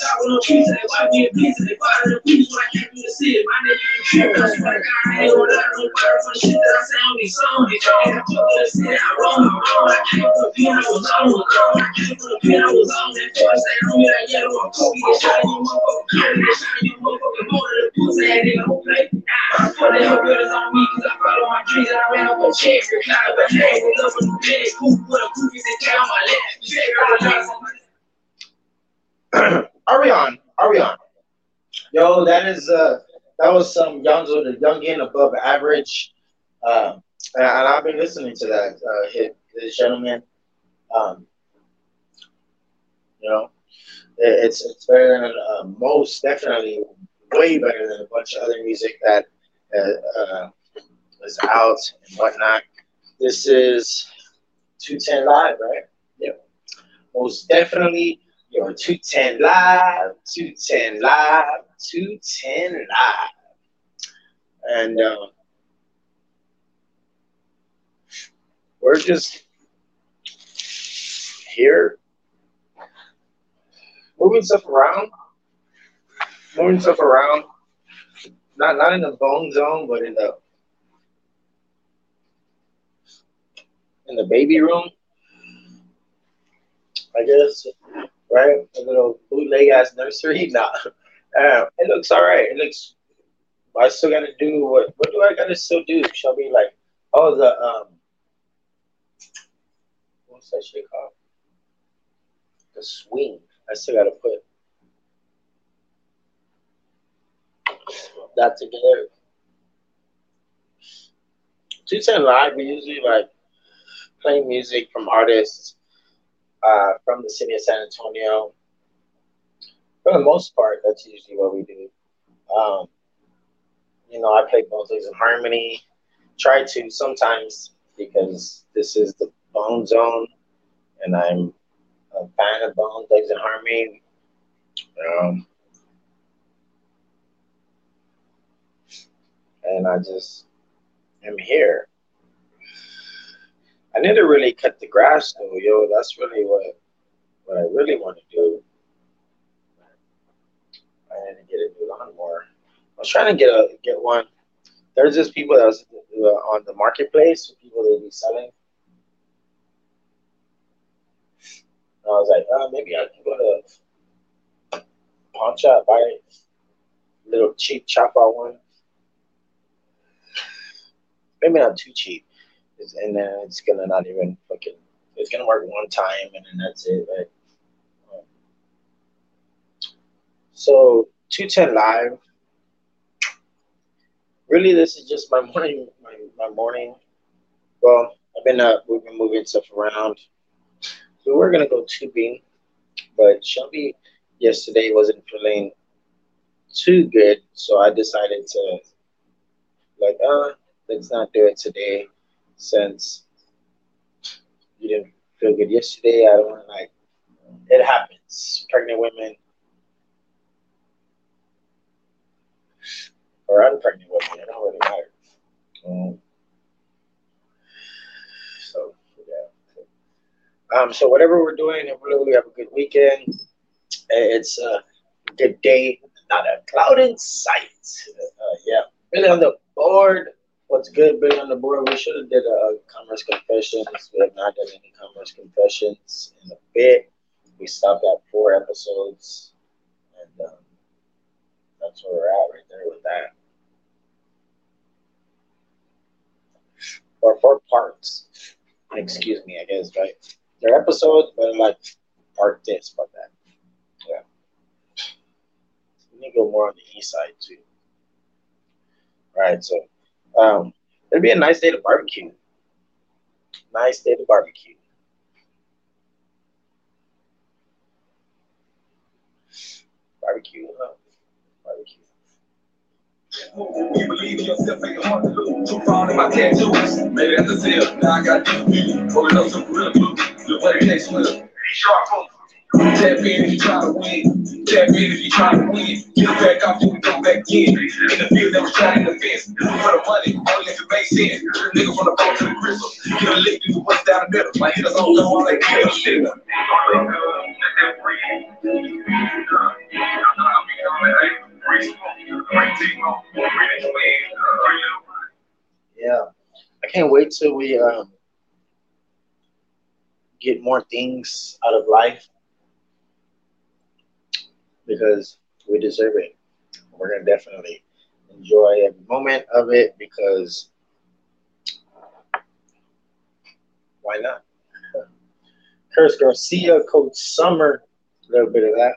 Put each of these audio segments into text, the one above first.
Shot with no peace. They wipe me in peace. They fire the peace. When I came through the city. My nigga, you tripping. I swear to God, I ain't gonna lie. No fire for shit that I say on these songs. I fuck with the city. I roll. I. I came from the pen. I was on. I came from the pen. I was on. That first thing on me, that yellow. I'm cool. Get shot in your motherfucker. Get shot in your motherfucking motor. The pussy ass nigga who play. I put the hell brothers on me. Cause I follow my dreams and I ran up a. You're kind of a name. We love with the big cool. Put a cookies and down my leg. Are we on? Are we on? Are we on? Yo, that is uh that was some Youngzo the Youngin above average. Uh, and, and I've been listening to that uh hit this gentleman. Um you know, it, it's it's better than uh, most definitely way better than a bunch of other music that uh, uh, is out and whatnot. This is 210 live, right? Yeah. Most definitely your 210 live, 210 live, 210 live. And uh, we're just here moving stuff around, moving stuff around. Not not in the bone zone, but in the in the baby room. I guess, right? A little bootleg ass nursery. Nah, uh, it looks all right. It looks. I still got to do what? What do I got to still do? Shall be like, oh, the um, what's that shit called? The swing. I still got to put that together. 210 Live, we usually like playing music from artists uh, from the city of San Antonio. For the most part, that's usually what we do. Um, you know, I play Bone Thugs-n-Harmony. Try to sometimes because this is the Bone Zone, and I'm a fan of Bone Thugs-n-Harmony. Um, and I just am here. I need to really cut the grass though, yo. That's really what what I really want to do. I need to get a new lawnmower. I was trying to get a get one. There's just people that was uh, on the marketplace, people they be selling. And I was like, oh, maybe I can go to pawn shop buy a little cheap chop out one. Maybe not too cheap and then it's gonna not even fucking. It's gonna work one time, and then that's it. Right? Um, so two ten live. Really, this is just my morning. My, my morning. Well, I've been uh, we've been moving stuff around. So we're gonna go tubing, but Shelby yesterday wasn't feeling too good, so I decided to like, uh, let's not do it today since you didn't feel good yesterday. I don't want to like. It happens. Pregnant women or unpregnant women. It don't really matter. Um, so yeah. Um. So whatever we're doing, hopefully we have a good weekend. It's a good day. Not a cloud in sight. Uh, yeah. Really on the board what's good being on the board. We should have did a commerce confessions. We have not done any commerce confessions in a bit. We stopped at four episodes, and um, that's where we're at right there with that. Or four parts. Excuse me, I guess right. They're episodes, but like part this, but that. Yeah. Need to go more on the east side too. All right, so um, it'd be a nice day to barbecue. Nice day to barbecue. Barbecue, huh? Barbecue. You believe in yourself, make it hard to lose. Too proud in my tattoos. Maybe that's a tell. Now I got deep beauty. Pulling up some real blue. Look what it takes to live. Sharp Tap in if you try to win. Tap in if you try to win. Get back off you and come back in. In the field that was trying to fence. For the money, only if it makes sense. Nigga from the boat to the crystal. Get a lick, you what's down the middle. My hitters on all that kill shit. Yeah, I can't wait till we um, get more things out of life because we deserve it. We're gonna definitely enjoy every moment of it because uh, why not? Chris Garcia, Coach Summer, a little bit of that.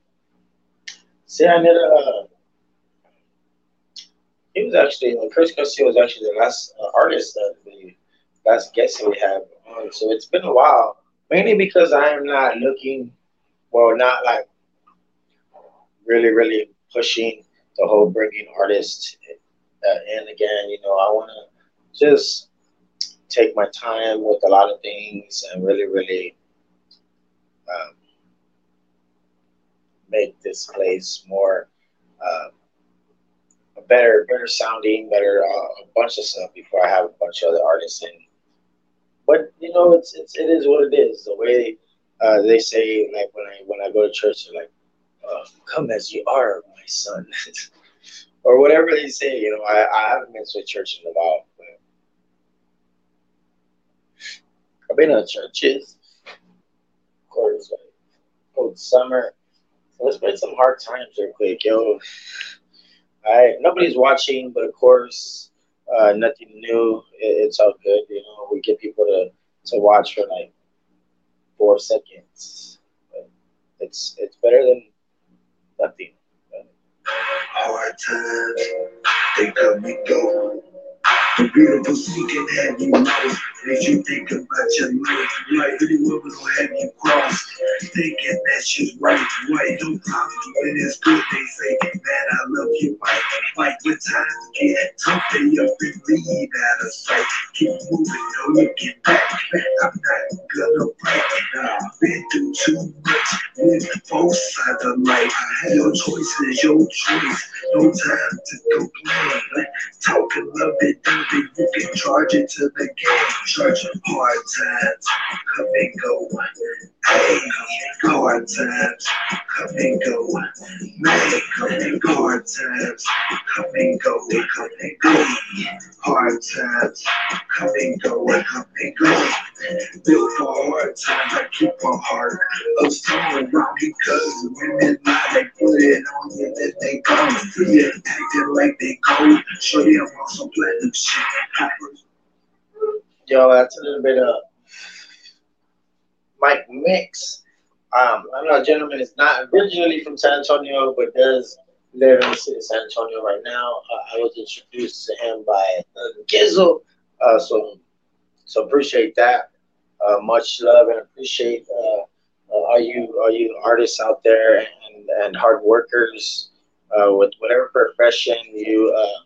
See, I need a. Uh, he was actually Chris Garcia was actually the last uh, artist that the last guest that we have on. So it's been a while, mainly because I am not looking, well, not like really, really pushing the whole bringing artists uh, in again. You know, I want to just take my time with a lot of things and really, really um, make this place more. Uh, a better, better sounding, better uh, a bunch of stuff before I have a bunch of other artists in. But you know, it's, it's it is what it is. The way uh, they say, like when I when I go to church, they're like, uh, "Come as you are, my son," or whatever they say. You know, I, I haven't been to a church in a while, but I've been to churches. Of course, like cold summer. So let's spend some hard times real quick, yo. All right, nobody's watching, but of course, uh, nothing new. It, it's all good. You know, we get people to, to watch for like four seconds. But it's it's better than nothing. Hard times, they come and go. The beautiful sea can have you lost as you think about your life. Like anyone was gonna have you cross, thinking that shit's right. White, no problem when it's good. They say, man, I love you, white. Fight when times get tough, and leave out of sight. Keep moving, no get back. I'm not gonna break. I've been through too much with both sides of life. I have your choice is your choice. No time to complain. Talking love it, then you can charge it to the game. Charge hard times, come and go. Hey, hard times, come and go. Man, come and go. Hard times, come and go. Come and go. Hard times, come and go. Come and go. Built for hard times, I keep my heart of stone around because women lie, they put it on you that they come. Yeah, acting like they cold. Show them on some platinum shit. Yo, that's a little bit of Mike Mix. Um, I know a gentleman is not originally from San Antonio, but does live in the city of San Antonio right now. Uh, I was introduced to him by uh, Gizzle, uh, so so appreciate that. Uh, much love and appreciate uh, uh, all you all you artists out there and, and hard workers uh, with whatever profession you uh,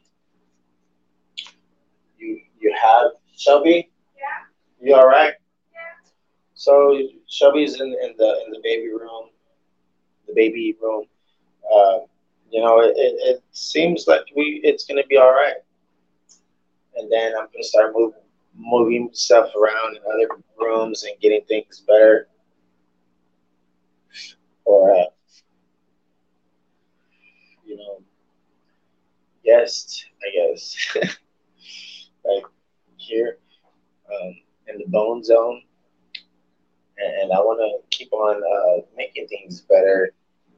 you you have. Shelby, Yeah. you all right? Yeah. So Shelby's in, in the in the baby room, the baby room. Uh, you know, it, it, seems like we it's gonna be all right. And then I'm gonna start moving moving stuff around in other rooms and getting things better. Or uh, you know, guessed, I guess. like here um, in the bone zone. And, and I want to keep on uh, making things better.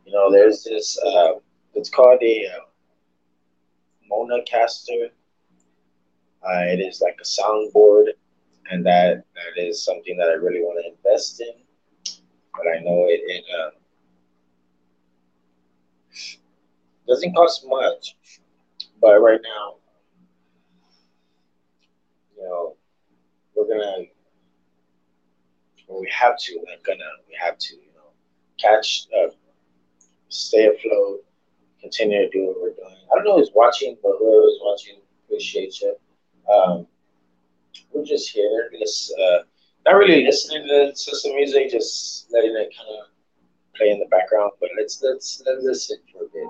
You know, there's this uh, it's called a uh, MaonoCaster. Uh, it is like a soundboard, and that that is something that I really want to invest in. But I know it, it uh, doesn't cost much. But right now, you know, we're gonna, well, we have to, we're gonna, we have to, you know, catch, uh, stay afloat, continue to do what we're doing. I don't know who's watching, but whoever's watching, appreciate you. Um, we're just here, just uh, not really listening to system music, just letting it kind of play in the background. But let's let's let's listen for a bit.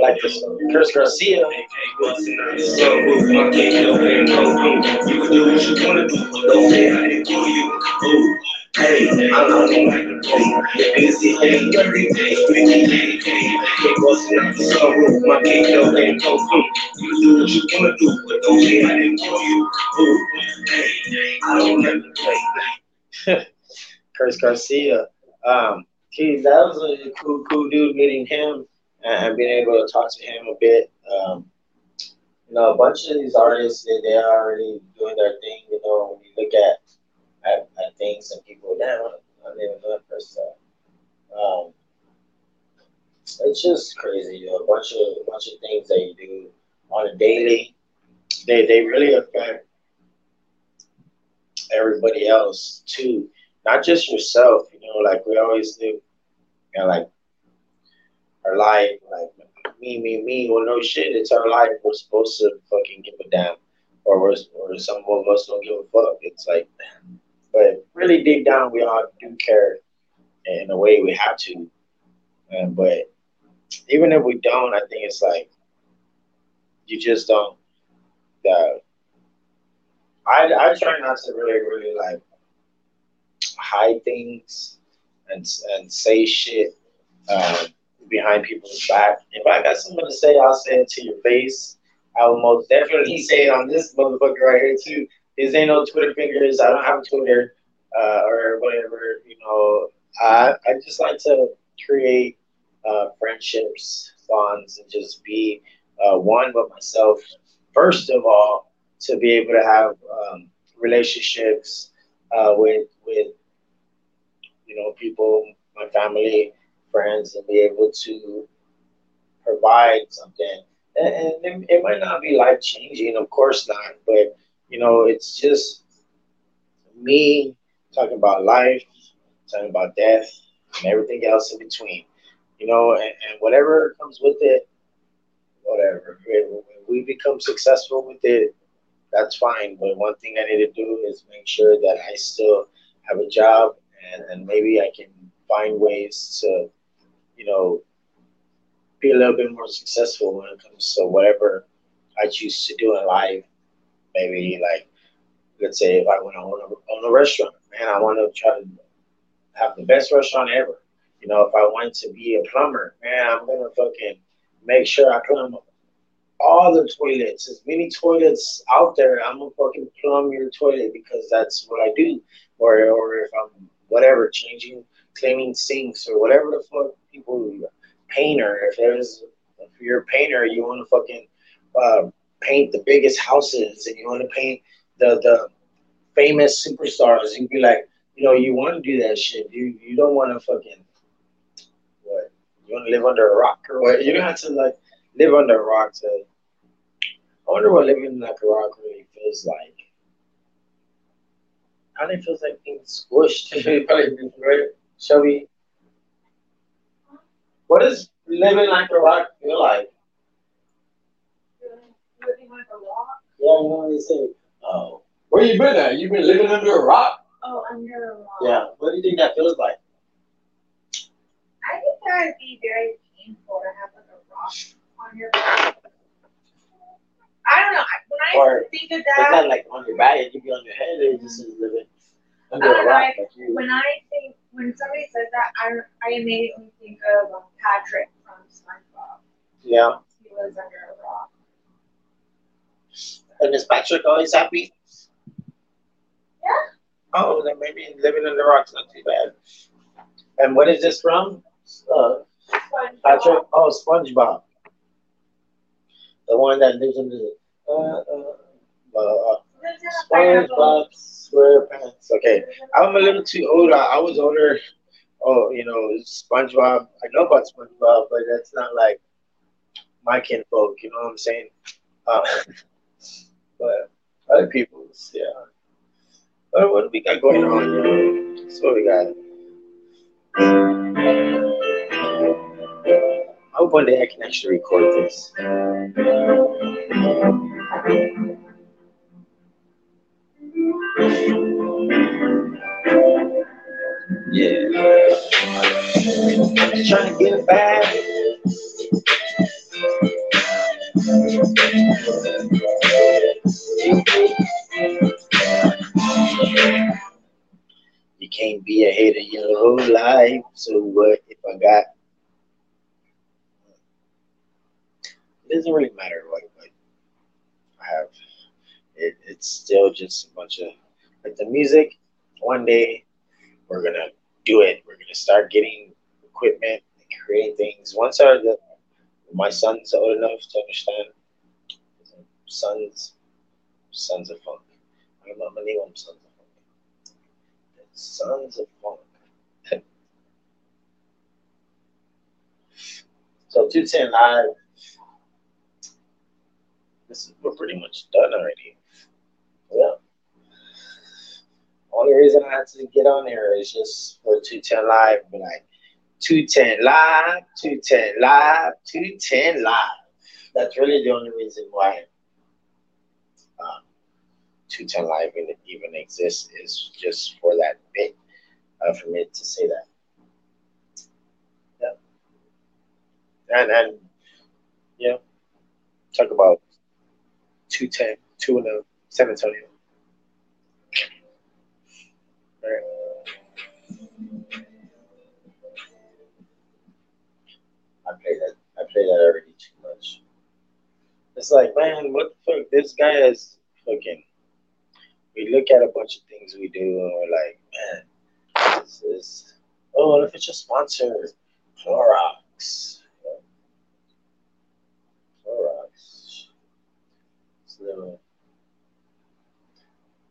Like this Chris Garcia. Hey, I'm on the busy day, every day, busy day, sunroof, my let it go through. You do what you wanna do, but don't say I didn't call you. Ooh, hey, I don't ever play. Chris Garcia. Um, he, that was a cool, cool dude meeting him and being able to talk to him a bit. Um, you know, a bunch of these artists, they, they are already doing their thing. You know, when you look at at, at things and people, damn, I didn't even know that person. Um, it's just crazy. A bunch of a bunch of things that you do on a daily, they they really affect everybody else too, not just yourself. You know, like we always do. You know, like our life, like me, me, me. Well, no shit, it's our life. We're supposed to fucking give a damn, or we're, or some of us don't give a fuck. It's like, but really deep down, we all do care in a way we have to. But even if we don't, I think it's like you just don't. Uh, I I try not to really really like hide things and and say shit um, behind people's back. If I got something to say, I'll say it to your face. I will most definitely say it on this motherfucker right here too. This ain't no Twitter fingers. I don't have Twitter uh, or whatever. You know, I I just like to create uh, friendships, bonds, and just be uh, one with myself. First of all, to be able to have um, relationships uh, with with you know people, my family, friends, and be able to provide something. And, it, it might not be life changing, of course not, but you know, it's just me talking about life, talking about death, and everything else in between. You know, and, and whatever comes with it, whatever. When we become successful with it, that's fine. But one thing I need to do is make sure that I still have a job and, maybe I can find ways to, you know, be a little bit more successful when it comes to whatever I choose to do in life. Maybe like, let's say if I want to own a, own a restaurant, man, I want to try to have the best restaurant ever. You know, if I want to be a plumber, man, I'm gonna fucking make sure I plumb all the toilets, as many toilets out there. I'm gonna fucking plumb your toilet because that's what I do. Or, or if I'm whatever, changing, cleaning sinks or whatever the fuck people, painter. If there's, if you're a painter, you want to fucking uh, paint the biggest houses and you want to paint the the famous superstars. You'd be like, you know, you want to do that shit. You you don't want to fucking? You want to live under a rock or what? You don't have to like live under a rock to. I wonder what living like a rock really feels like. How it feels like being squished. Right, Shelby. What does living like a rock feel like? Living like a rock. Yeah, you know they say, oh, where you been at? You been living under a rock? Oh, under a rock. Yeah. What do you think that feels like? I think that would be very painful to have like a rock on your back. I don't know. I- When I Or think of It's that, not like on your back, it could be on your head, it just is living under I a don't know, rock. I- when I think when somebody says that, I I immediately think of um, Patrick from SpongeBob. Yeah. He lives under a rock. And is Patrick always happy? Yeah, Oh, then maybe living in the rocks not too bad. And what is this from? Uh, Patrick? Oh, SpongeBob. The one that lives in the uh, uh, uh, SpongeBob SquarePants. Okay, I'm a little too old. I, I was older. Oh, you know, SpongeBob. I know about SpongeBob, but that's not like my kinfolk. You know what I'm saying? Uh, but other people's, yeah. What, what do we got going on? You know? So we got. I hope one day I can actually record this. Yeah. Just trying to get it back. You can't be a hater your whole life. So what if I got? It doesn't really matter what, I have. It, it's still just a bunch of like the music. One day we're gonna do it. We're gonna start getting equipment and creating things. Once our the, my son's old enough to understand, sons, sons of funk. I'm gonna name sons of funk. Sons of funk. so two ten live. This is we're pretty much done already. Yeah. Only reason I had to get on here is just for 210 Live. Be like, 210 Live, 210 Live, 210 Live. That's really the only reason why um, 210 Live even, even exists is just for that bit uh, for me to say that. Yeah. And, and yeah, talk about 210, 2 0, San Antonio. I play that. I play that already too much. It's like, man, what the fuck? This guy is fucking. We look at a bunch of things we do, and we're like, man, this is. Oh, what if it's just sponsor Clorox? Clorox.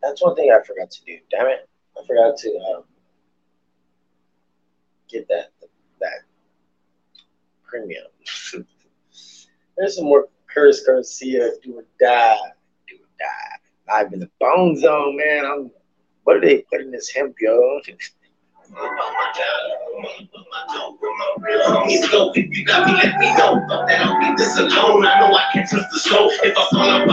That's one thing I forgot to do. Damn it. I forgot to um, get that that premium. There's some more Curtis Garcia do or die, do or die. Live in the bone zone, man. I'm what are they putting this hemp, yo? If you got me, let me know. Fuck that, I'll leave this alone. I know I can't trust the soul. If I fall out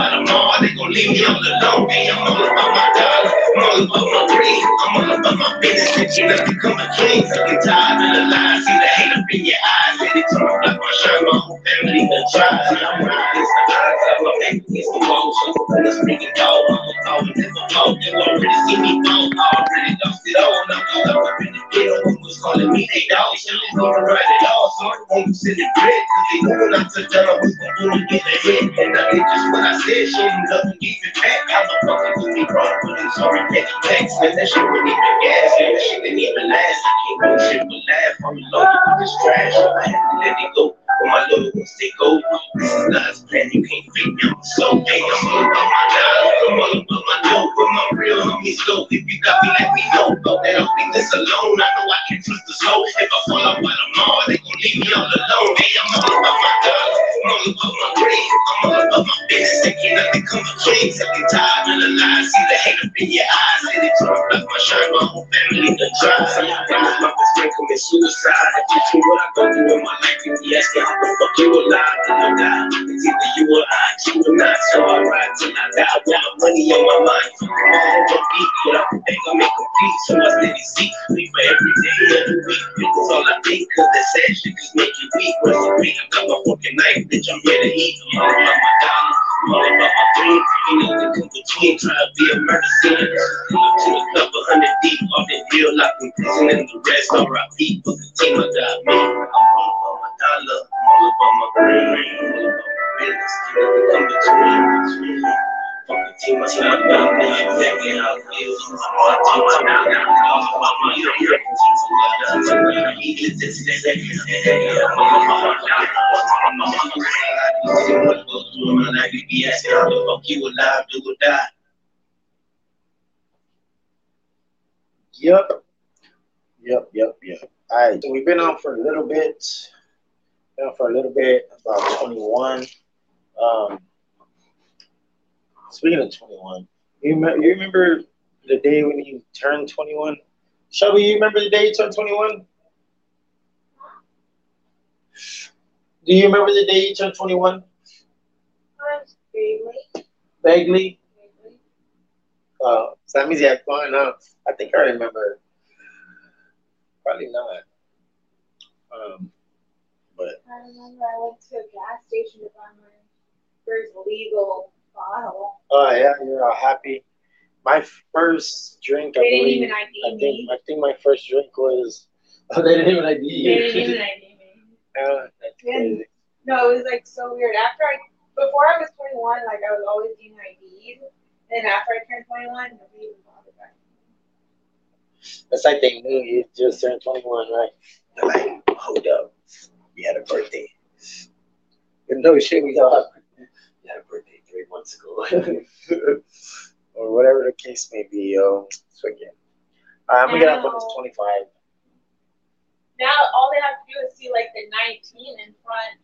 they gon' leave me all alone. I'm all about my dollar. I'm all about my green. I'm all about my business. And you let me a king. Sick and tired of the lies. See the hate in your eyes. And it turns like my shine. My whole family done tried. See, I'm riding. The a back the wall. So I'm a speaking dog. I'm a dog. Never fall. You already see me fall. I already lost it all. In the ghetto. Who's calling me a dog? So I'm gonna ride it all. So I'm gonna send it. Cause they know not to tell them who's gonna do get ahead. And I did just what I said. She ended up and back. How the fuck it was me wrong? But it's already getting text. Man, that shit wouldn't even gas. Man, that shit didn't even last. I can't do shit but laugh. I'm loaded with this trash. I had to let it go. But my little take over. This is God's plan. You can't fake. I'm so hey, I'm all about my dollar. I'm all about my dough. With my real homies go. If you got me, let me know. Fuck that, I'll leave this alone. I know I can trust the soul. If I fall out by tomorrow, they gon' leave me all alone. Hey, I'm all about my dollar. I'm all about my green. I'm all about my business. They can't let me come. Sick and tired of the lies. See the hate up in your eyes. And it turns like my shine. My whole family done tried. See, I promise my best commit suicide. I teach you what I go through in my life. If you ask me the fuck you alive, till I die. It's either you or I, you or not. So I ride till I die. My money on my mind. I'm all on beat. But I think I make complete. So I steady see. Leave for every day, every week. That's all I think. Cause that sad shit just make you weak. Rest in peace. I got my fucking knife, bitch. I'm here to eat. I'm all about my dollar. I'm all about my dream. Ain't nothing come between. Try to be a murder scene. Up to a couple hundred deep. All that real life in prison and the rest. R.I.P. Fuck the team. I got me. I'm dollar. I'm all about my green. I'm my business. Nothing come between. Fuck the Too much love, love, love, second of you. Too much now, now, now. Mama, you're here. You alive, do or die. Yep. Yep, yep, yep. All right, so we've been on for a little bit. Been on for a little bit, about 21. Um, speaking of 21, you, me- you remember the day when you turned 21? Shelby, you remember the day you turned 21? Do you remember the day you turned 21? Vaguely. Vaguely? Vaguely. Uh, so that means you had fun, huh? I think I remember. Probably not. Um, but I remember I went to a gas station to buy my first legal bottle. oh yeah, you're all happy. My first drink, I They didn't even ID I think me. I think my first drink was. Oh, they didn't even ID you. They didn't even ID me. Yeah, oh, that's Yeah. crazy. No, it was like so weird. After I, before I was 21, like I was always getting ID'd. And after I turned 21, nobody even bothered back. It's like they knew you just turned 21, right? They're like, hold up, you had a birthday. And no shit, we got you had a birthday three months ago. or whatever the case may be, yo. So again. I'm gonna get up on this 25. Now all they have to do is see like the 19 in front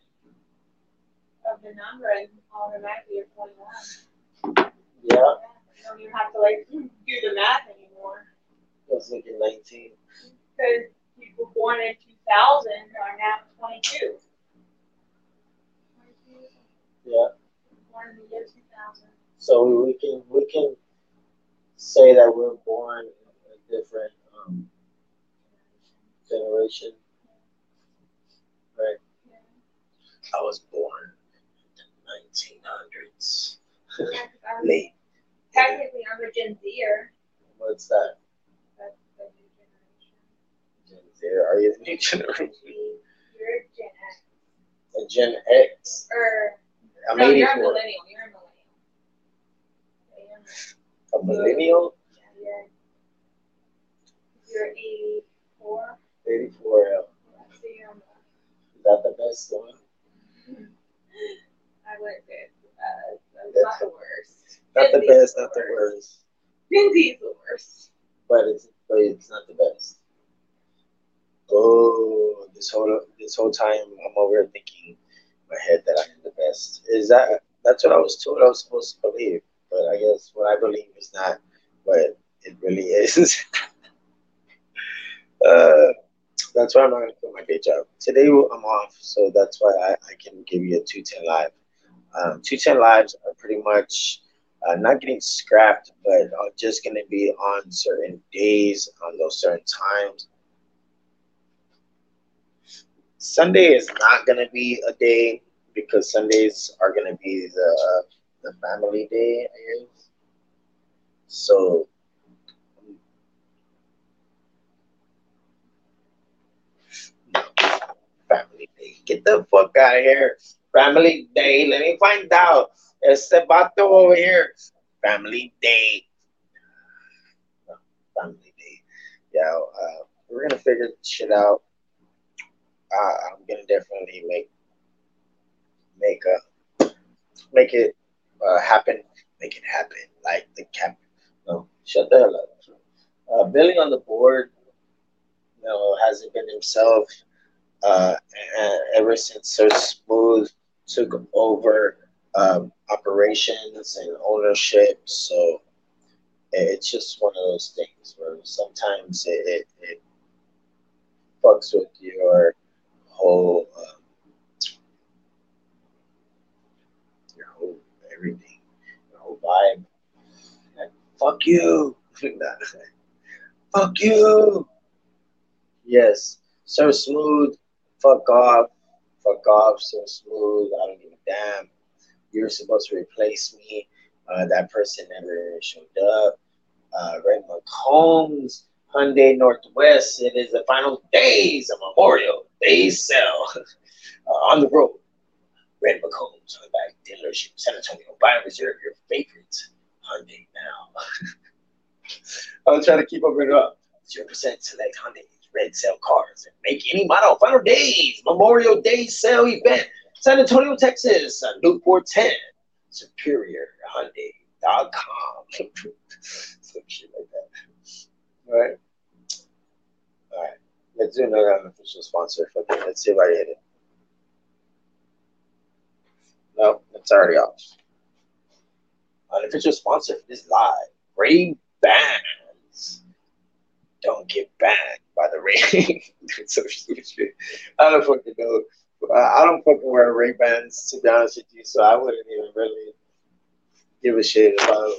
of the number and automatically you're 21. Yeah, You don't even have to like do the math anymore. I was looking 19. Because people born in 2000 are now 22. 22, Yeah. Born in the year 2000. So we can we can say that we're born in a different um, generation. Right. Yeah. I was born in the 1900s. I'm- Late. Technically, I'm a Gen Zer. What's that? That's the new generation. Gen Z? Are you the new generation? You're Gen X. A Gen X. Or, I'm no, you're a 84. millennial. You're a millennial. A millennial? you're, you're 84. 84. yeah. Yeah, so you're a millennial. Is that the best one? I wouldn't say uh, it's the best. It's That's not the the- worst. Not the Gen Z best, not the worst. Gen Z is the worst. But it's but it's not the best. Oh, this whole this whole time I'm over thinking in my head that I'm the best. Is that that's what I was told I was supposed to believe? But I guess what I believe is not what it really is. uh, that's why I'm not gonna quit my day job. Today I'm off, so that's why I, I can give you a two ten live. Um, two ten lives are pretty much uh, not getting scrapped, but uh, just going to be on certain days, on those certain times. Sunday is not going to be a day because Sundays are going to be the the family day, I guess. So. Family day. Get the fuck out of here. Family day. Let me find out. Este vato over here. Family day. Family day. Yeah, uh, we're gonna figure shit out. Uh, I'm gonna definitely make make a make it uh, happen. Make it happen. Like the cap. No, shut the hell up. Uh, Billy on the board, you know, hasn't been himself uh, ever since Sir Smooth took over um, operations and ownership. So it's just one of those things where sometimes it, it, it fucks with your whole um, your whole everything, your whole vibe. Like, fuck you. fuck you. Yes. So smooth. Fuck off. Fuck off. So smooth. I don't give a damn You're supposed to replace me. Uh, that person never showed up. Uh, Red McCombs, Hyundai Northwest. It is the final days of Memorial Day sell uh, on the road. Red McCombs, Hyundai dealership, San Antonio. Buy and reserve your favorite was trying to keep up with up. Zero percent select Hyundai red cell cars and make any model. Final days, Memorial Day sale event, San Antonio, Texas, Newport 10, Superior Hyundai.com. Some shit like that. All right. Let's do another unofficial sponsor. That. Let's see if I hit it. No, it's already off. Unofficial sponsor for this live. Ray Bans. Don't get banned by the Ray. so stupid. I don't fucking know. I don't fucking wear Ray Bans to be honest with you, so I wouldn't even really give a shit about.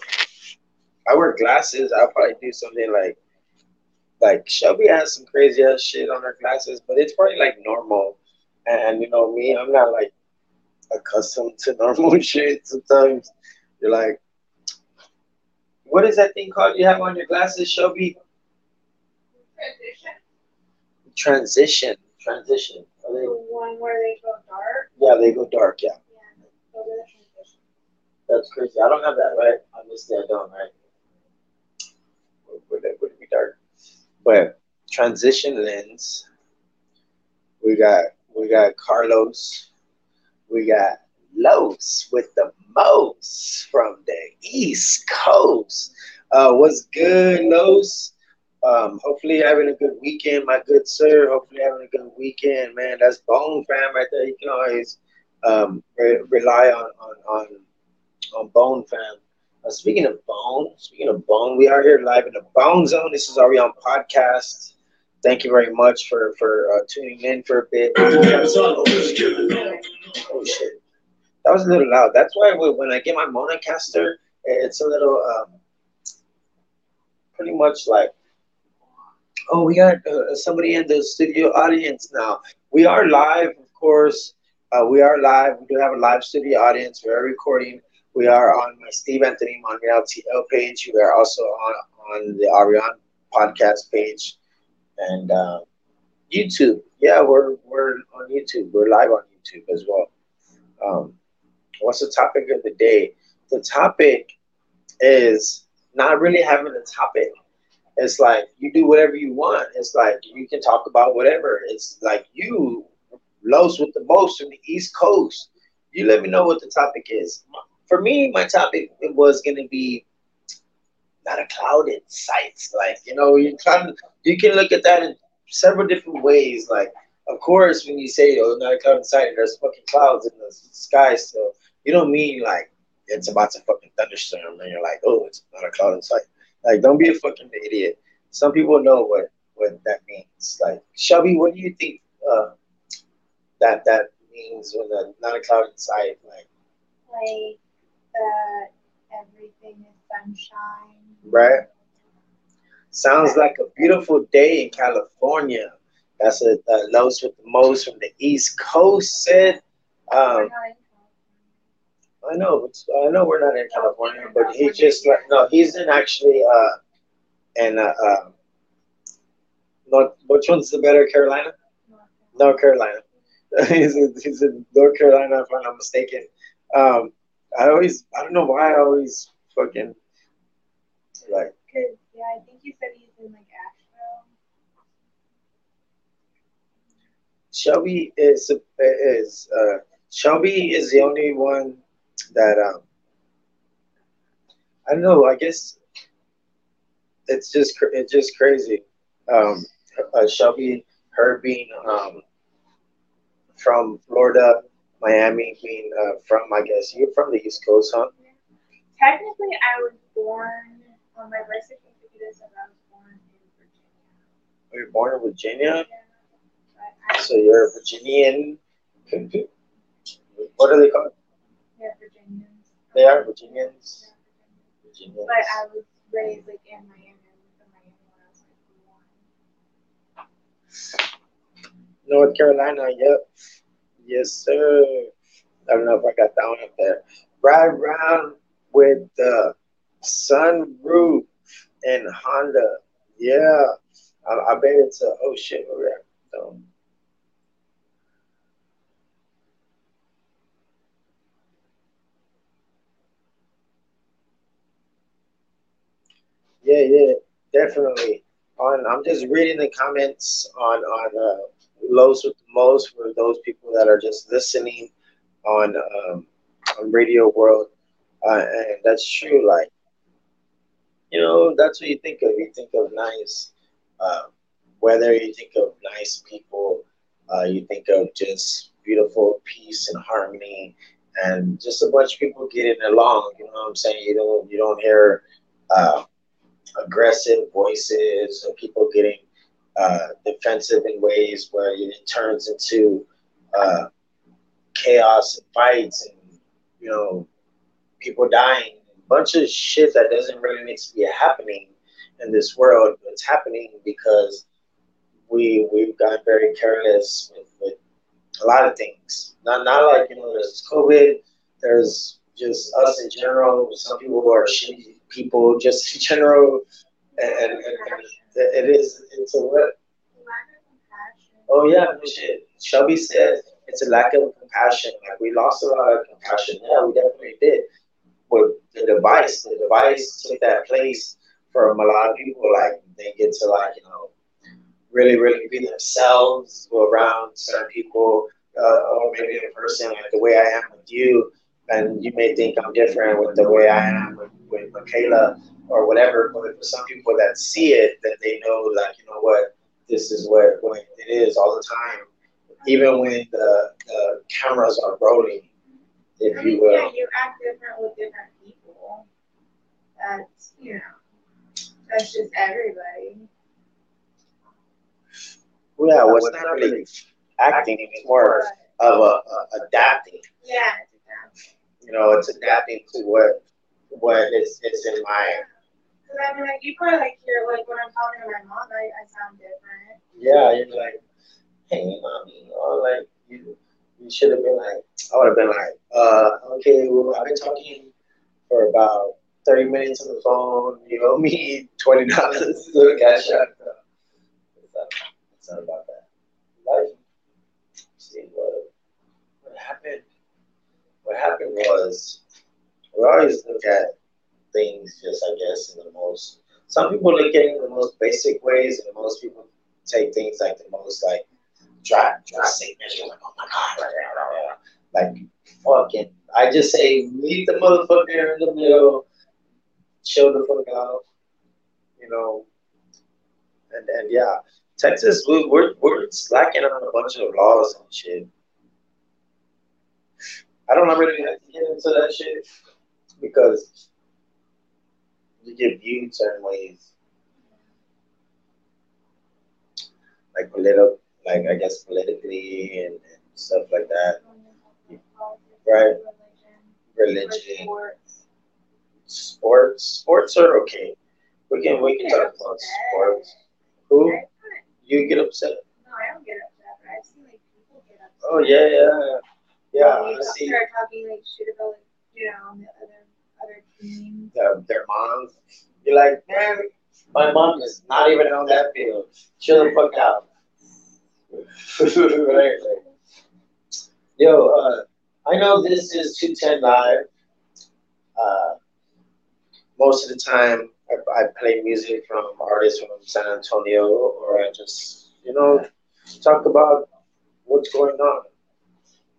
I wear glasses. I'll probably do something like like Shelby has some crazy ass shit on her glasses, but it's probably like normal. And you know me, I'm not like accustomed to normal shit. Sometimes you're like, what is that thing called you have on your glasses, Shelby? Transition. Transition. Transition. Are The they, one where they go dark. yeah, they go dark. Yeah, Yeah. Those are the transition. that's crazy. I don't have that right. Obviously, I don't. Right. Would it, would it be dark? But transition lens. We got we got Carlos. We got Los with the most from the East Coast. Uh, what's good, Los? Um, hopefully you're having a good weekend, my good sir. Hopefully you're having a good weekend, man. That's Bone Fam right there. You can always um, re- rely on on on, on Bone Fam. Uh, speaking of Bone, speaking of Bone, we are here live in the Bone Zone. This is Arion Podcast. Thank you very much for for uh, tuning in for a bit. Oh shit, that was a little loud. That's why when when I get my MaonoCaster, it's a little um, pretty much like. Oh, we got uh, somebody in the studio audience now. We are live, of course. Uh, we are live. We do have a live studio audience. We are recording. We are on my Steve Anthony Monreal TL page. We are also on on the Ariane podcast page and uh, YouTube. Yeah, we're we're on YouTube. We're live on YouTube as well. Um, what's the topic of the day? The topic is not really having a topic. It's like you do whatever you want. It's like you can talk about whatever. It's like you, Los with the most from the East Coast. You let me know what the topic is. For me, my topic was going to be not a cloud in sights. Like you know, you can you can look at that in several different ways. Like, of course, when you say oh, not a cloud in sight, there's fucking clouds in the sky. So you don't mean like it's about to fucking thunderstorm, and you're like, oh, it's not a cloud in sight. Like, don't be a fucking idiot. Some people know what what that means. Like, Shelby, what do you think uh, that that means when the not a cloud in sight? Like, Like that everything is sunshine. Right. sounds like a beautiful day in California. That's a, a Los with the most from the East Coast said. Um, in. I know, I know we're not in California, but he just like no, he's in actually uh, and uh, uh, North. Which one's the better, Carolina? North Carolina. he's in, he's in North Carolina, if I'm not mistaken. Um, I always, I don't know why I always fucking like Cause yeah, I think you said he's in like Asheville. Shelby is is uh, Shelby is the only one that um I don't know. I guess it's just it's just crazy. Um, uh, Shelby, her being um from Florida, Miami, being uh, from I guess you're from the East Coast, huh? Technically, I was born on my birth certificate. Says I was born in Virginia. You're born in Virginia, But so you're a Virginian. What are they called? they're Virginians. They are Virginians. They're Virginians. Virginians. But I was raised like in Miami. In Miami when I was like. North Carolina, yep. Yes, sir. I don't know if I got that one up there. Ride around with the sunroof and Honda. Yeah. I, I bet it's a, oh shit, we at? So, yeah, yeah. definitely. On, I'm just reading the comments on on uh, Los with Most for those people that are just listening on um, on Radio World, uh, and that's true. Like, you know, that's what you think of. You think of nice uh, weather. You think of nice people. Uh, you think of just beautiful peace and harmony, and just a bunch of people getting along. You know what I'm saying? You don't you don't hear uh, aggressive voices or people getting uh, defensive in ways where it turns into uh, chaos and fights and you know people dying. A bunch of shit that doesn't really need to be happening in this world. It's happening because we we've got very careless with, with a lot of things. Not not like you know there's covid there's just us in general. Some people are shitty people just in general. And, and, and it is it's a what lack of compassion. oh yeah shelby said it's a lack of compassion. Like we lost a lot of compassion. Yeah, we definitely did. With the device, the device took that place from a lot of people. Like they get to like you know really really be themselves around certain people, uh, or maybe a person like the way I am with you, and you may think I'm different with the way I am with, with Michaela or whatever. But for some people that see it, that they know like you know what this is what, what it is all the time even when the, the cameras are rolling, if I mean, you will. Yeah, you act different with different people. That's, you know, that's just everybody. Well, yeah, well, it's not really acting, it's more of a, a adapting. Yeah, You know, it's adapting to what what is, is in my. Because I mean, like, you probably like hear, like, when I'm talking to my mom, I, I sound different. Yeah, you're like, hey, mommy, or like you, you should have been like, I would have been like, uh, okay, well, I've been talking for about 30 minutes on the phone. You owe me $20 to cash out. It's not, it's not about that. Life. See, what, what happened? What happened was, we always look at things just, I guess, in the most, some people look at it in the most basic ways, and most people take things like the most, like, try drastic measures. Like, oh my God, like fucking. I just say, meet the motherfucker in the middle, chill the fuck out, you know. And and yeah, Texas, we, we're we're slacking on a bunch of laws and shit. I don't really get into that shit because you get viewed certain ways. Like political like I guess politically and, and stuff like that. Right. Religion. Sports. Sports are okay. We can we can talk about sports. Who? You get upset? No, I don't get upset, but I've seen like people get upset. Oh yeah, yeah, yeah. When I see. Start talking like shit about like you know the other other teams. The, their moms. You're like, man, my mom is not even on that field. Chill the fuck out. right, Yo, uh, I know this is 210 Live. Uh, most of the time, I, I, play music from artists from San Antonio, or I just, you know, talk about what's going on.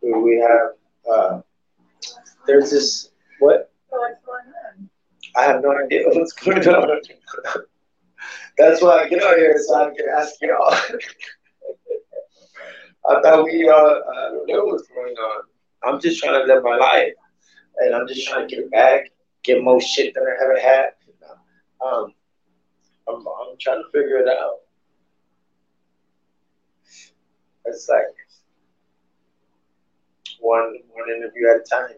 We have, uh, there's this, what? What's going on? I have no idea what's going on. That's why I get out here so I can ask y'all. I thought we, uh, I don't know what's going on. I'm just trying to live my life, and I'm just trying to get back, get more shit than I ever had. Um, I'm, I'm trying to figure it out. It's like one one interview at a time.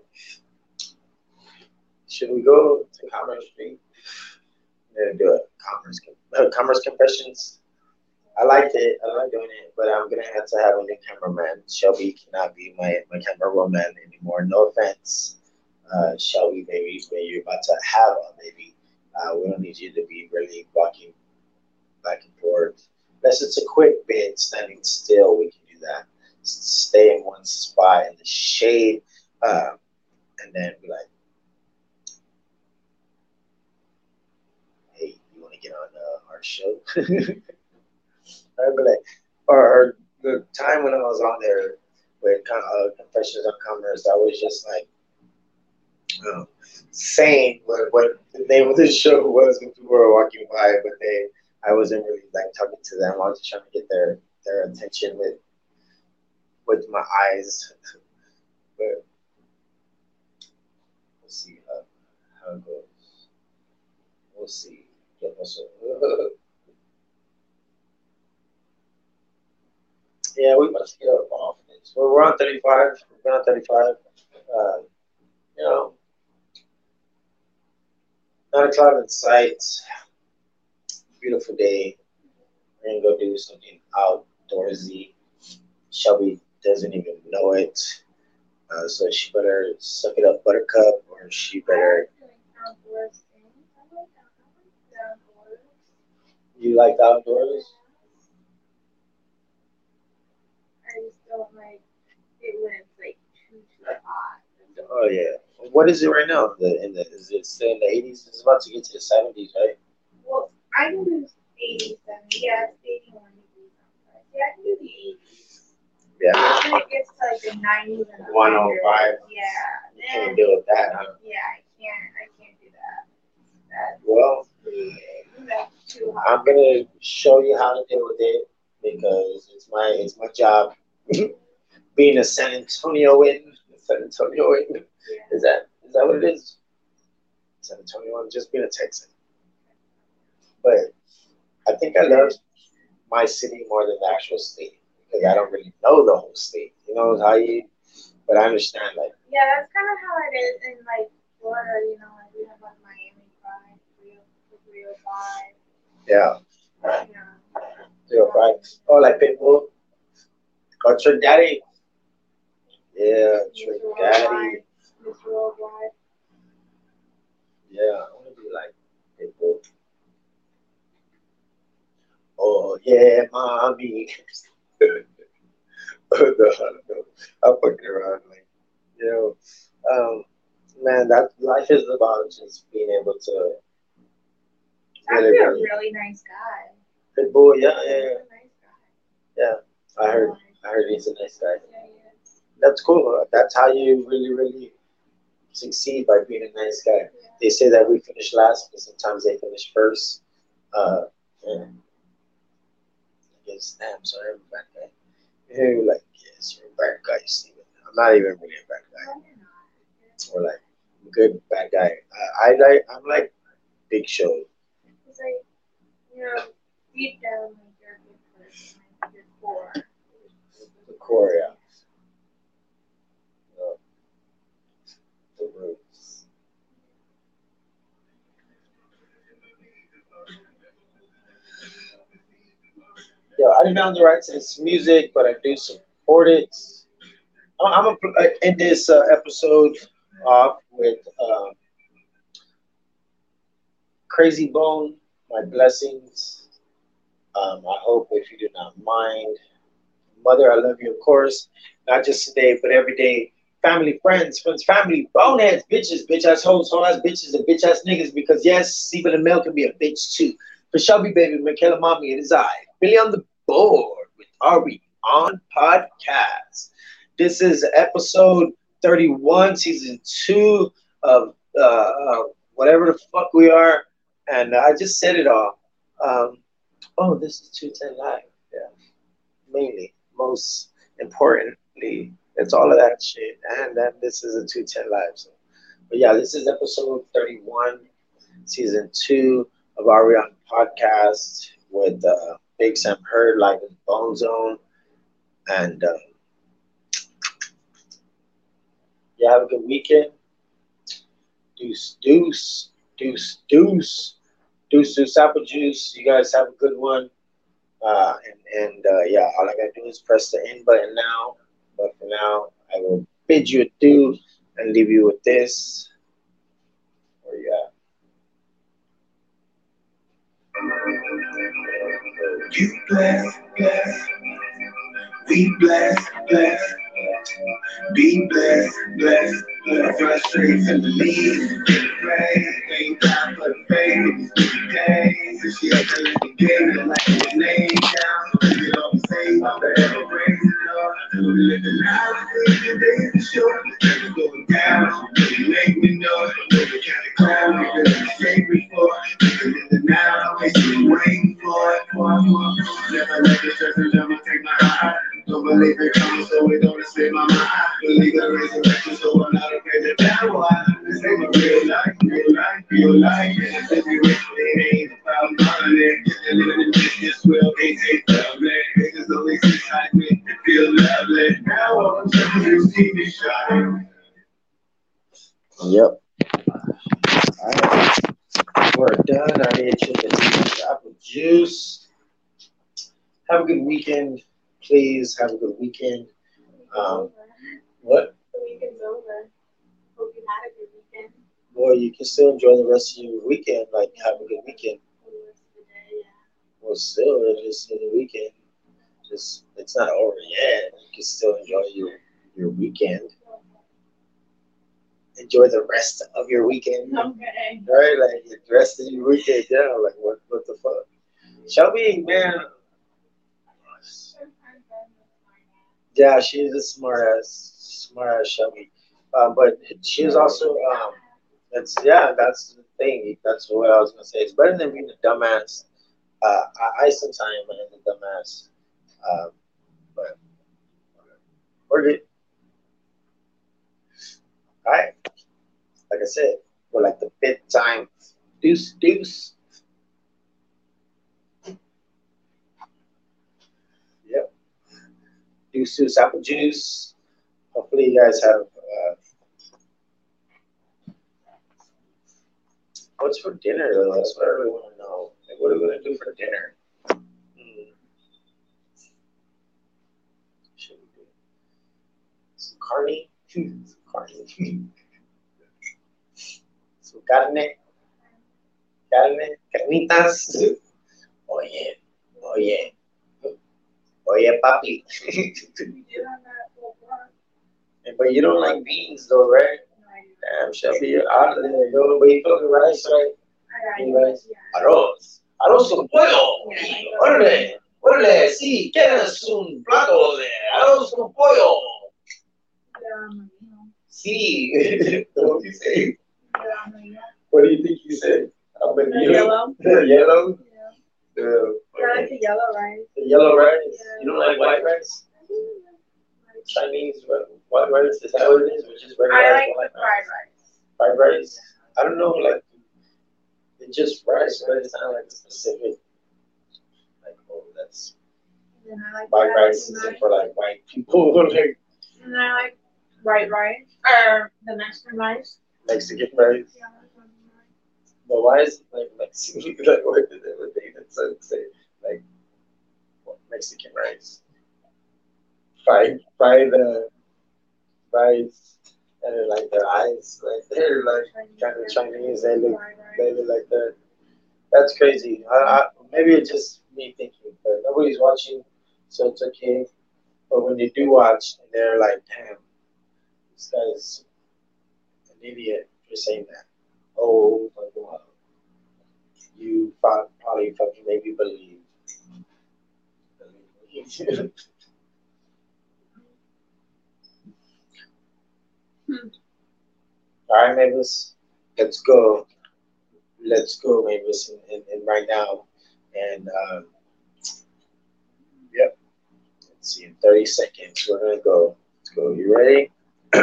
Should we go to Commerce Street and do a Commerce uh, Commerce Confessions? I liked it. I like doing it, but I'm gonna have to have a new cameraman. Shelby cannot be my my cameraman anymore. No offense, uh, Shelby, baby, but you're about to have a baby. Uh, we don't need you to be really walking back and forth. Unless it's a quick bit, standing still, we can do that. Stay in one spot in the shade, uh, and then be like, "Hey, you want to get on uh, show. I'd be like, or, or the time when I was on there with uh, Confessions of Commerce, I was just like uh, saying what, what the name of the show was when people were walking by, but they I wasn't really like talking to them. I was just trying to get their their attention with with my eyes. but we'll see how, how it goes. We'll see. Yeah, we must get up off this. Well, we're on 35. We've been on 35. Uh, you know, not a cloud in sight. Beautiful day. We're gonna go do something outdoorsy. Shelby doesn't even know it. Uh, so she better suck it up, buttercup, or she better. You like outdoors? I just don't like it when it's like too too hot. Oh yeah. What is it right now? The in the is it still in the eighties? It's about to get to the seventies, right? Well, I can do 80, 70. Yeah, it's 81 degrees. Yeah, I can do the 80s. Yeah. When it gets to like the 90s and 105. Yeah. You can't deal with that, huh? yeah, I can't. I can't do that. That's Well, too, that's too I'm gonna show you how to deal with it because it's my it's my job. Being a San Antonioan, San Antonioan Yeah. is that is that what it is? San Antonioan, just being a Texan. But I think I love my city more than the actual state because I don't really know the whole state. You know how you, but I understand like Yeah, that's kind of how it is in like Florida. You know, like we have like Miami vibe, Rio, Rio vibe. yeah, know. zero five. Oh, like Pitbull. Oh, Trick Daddy. Yeah, Trick Daddy. Worldwide. Mr. Worldwide. Yeah, I want to be like Pitbull. Oh yeah, mommy. oh, no, no, I'm fucking around. Like, you know, um, man, that life is about just being able to. Really, a really. nice guy. Pitbull, yeah, yeah, yeah. nice guy. I heard, I heard he's a nice guy. Yeah. That's cool. That's how you really, really succeed by being a nice guy. Yeah. They say that we finish last, but sometimes they finish first. Uh, and Guess, damn, so I'm a bad guy. You're like, yes, you're a bad guy, Steven. I'm not even really a bad guy. No, you're not. Or like, good bad guy. I, I like, I'm like Big Show. It's like, you know, deep down, like you're a good person, like you're core. The core, yeah. Uh, the roots. I didn't have the rights to this music, but I do support it. I'm- I'm gonna uh, end this uh, episode off with um, Krayzie Bone, My Blessings. Um, I hope if you do not mind. Mother, I love you, of course. Not just today, but every day. Family, friends, friends, family, boneheads, bitches, bitch ass hoes, hoe ass bitches, and bitch ass niggas. Because yes, even a male can be a bitch too. For Shelby, baby, Michaela, mommy, it is I. Billy on the board with Are We On Podcast. This is episode 31, season two of uh, whatever the fuck we are. And I just said it all. Um, oh, this is 210 Live. Yeah. Mainly, most importantly, it's all of that shit. And then this is a 210 Live. So. But yeah, this is episode 31, season two of Are We On Podcast with uh, Big Sam Heard live in Bone Zone. And uh, yeah, have a good weekend. Deuce, deuce, deuce, deuce, deuce, deuce, apple juice. You guys have a good one. Uh, and and uh, yeah, all I gotta do is press the end button now. But for now, I will bid you adieu and leave you with this. Where you? You bless, bless. We bless, bless. Be blessed, blessed. Bless frustration, believe. Pray, ain't time for the faith. Days Since she had to let the game, and like the name down. You know, say I'm forever praising Lord. I'm living now, the days are short. Never going down. You make me know. The kind of clown you really saved me for. Living the now, always been waiting for it. Never let the stress and never take my heart. Don't believe in coming, so it don't save my mind. Believe in resurrection, so I'm not afraid to die. Why? This ain't a real life, real life, real life. And if you wish it ain't about money, and living in this world, they take lovely. Niggas always excitement, it feel lovely. Now I'm to see me shine. Yep. Alright. We're done. I ate you the apple juice. Have a good weekend. Please have a good weekend. Um, what? The weekend's over. Hope you had a good weekend. Boy, you can still enjoy the rest of your weekend. Like, have a good weekend. For the rest of the day, yeah. Well, still, it's just in the weekend. Just, it's not over yet. You can still enjoy your, your weekend. Enjoy the rest of your weekend. Okay. Right? Like, the rest of your weekend. Yeah, like, what, what the fuck? Shelby, man. Yeah, she's a smart ass, smart ass Shelby. Um, but she is also, um, it's yeah, that's the thing. That's what I was gonna say. It's better than being a dumbass. Uh, I, I sometimes am a dumbass. Um, but we're good. All right. Like I said, we're like the fifth time. Deuce, deuce. Yep. Deuce, deuce, apple juice. Hopefully, you guys have. Uh, what's for dinner, though? That's what I really want to know. Like, what are we going to do for dinner? Hmm. Some carne? some carne. Some carne. Carne. Carnitas. Oh, yeah. Oh, yeah. Oh, yeah, papi. We do have that little work. but you don't like beans, though, right? Damn, Shelby, you're out of there, yo. But you feel the rice, right? I You got guys? it. Yeah. Arroz. Arroz con pollo. Órale. Órale. Sí, quieres un plato de arroz con pollo. Yeah, I'm like, you know, Sí. what do you say? Yeah, I'm like, yeah. What do you think you said? I'm in The yellow. Yellow? Yeah. The, uh, Yeah, I like the yellow rice. the yellow rice? Yeah. You don't like white rice? I do like- Chinese white rice? Is that what it is? Or just regular I like white the fried rice. fried rice. I don't know, like it's just rice, but it's not like specific. Like, oh, that's And then I like white rice is I- for like white people, And I like white rice or the Mexican rice. Mexican rice. But why is it like Mexican? like, what did they, what they even say, like what, Mexican rice? Fried, fried, the rice, and like their eyes, like they're like kind of Chinese. They look rice. Maybe like that. That's crazy. I, I, maybe it's just me thinking, but nobody's watching, so it's okay. But when they do watch, and they're like, "Damn, this guy's an idiot for saying that." Oh my god, you pro- probably fucking maybe believe. believe. Hmm. All right, Mavis, let's go let's go, Mavis, and, and, and right now. And um, yep, let's see, in 30 seconds, we're gonna go. Let's go. You ready? All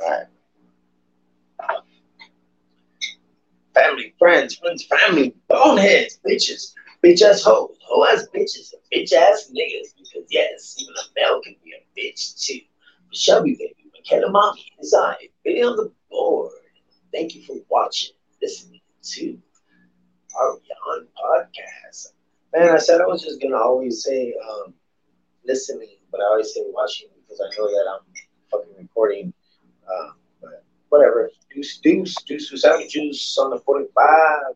right. Family, friends, friends, family, boneheads, bitches, bitch ass hoes, hoe ass bitches, bitch ass niggas. Because yes, even a male can be a bitch too. Shelby, baby, McKenna, mommy, is I, Billy on the board. Thank you for watching, listening to our Yon podcast. Man, I said I was just gonna always say um, listening, but I always say watching because I know that I'm fucking recording. Uh, but whatever. Deuce, deuce, deuce, deuce, juice on the 45.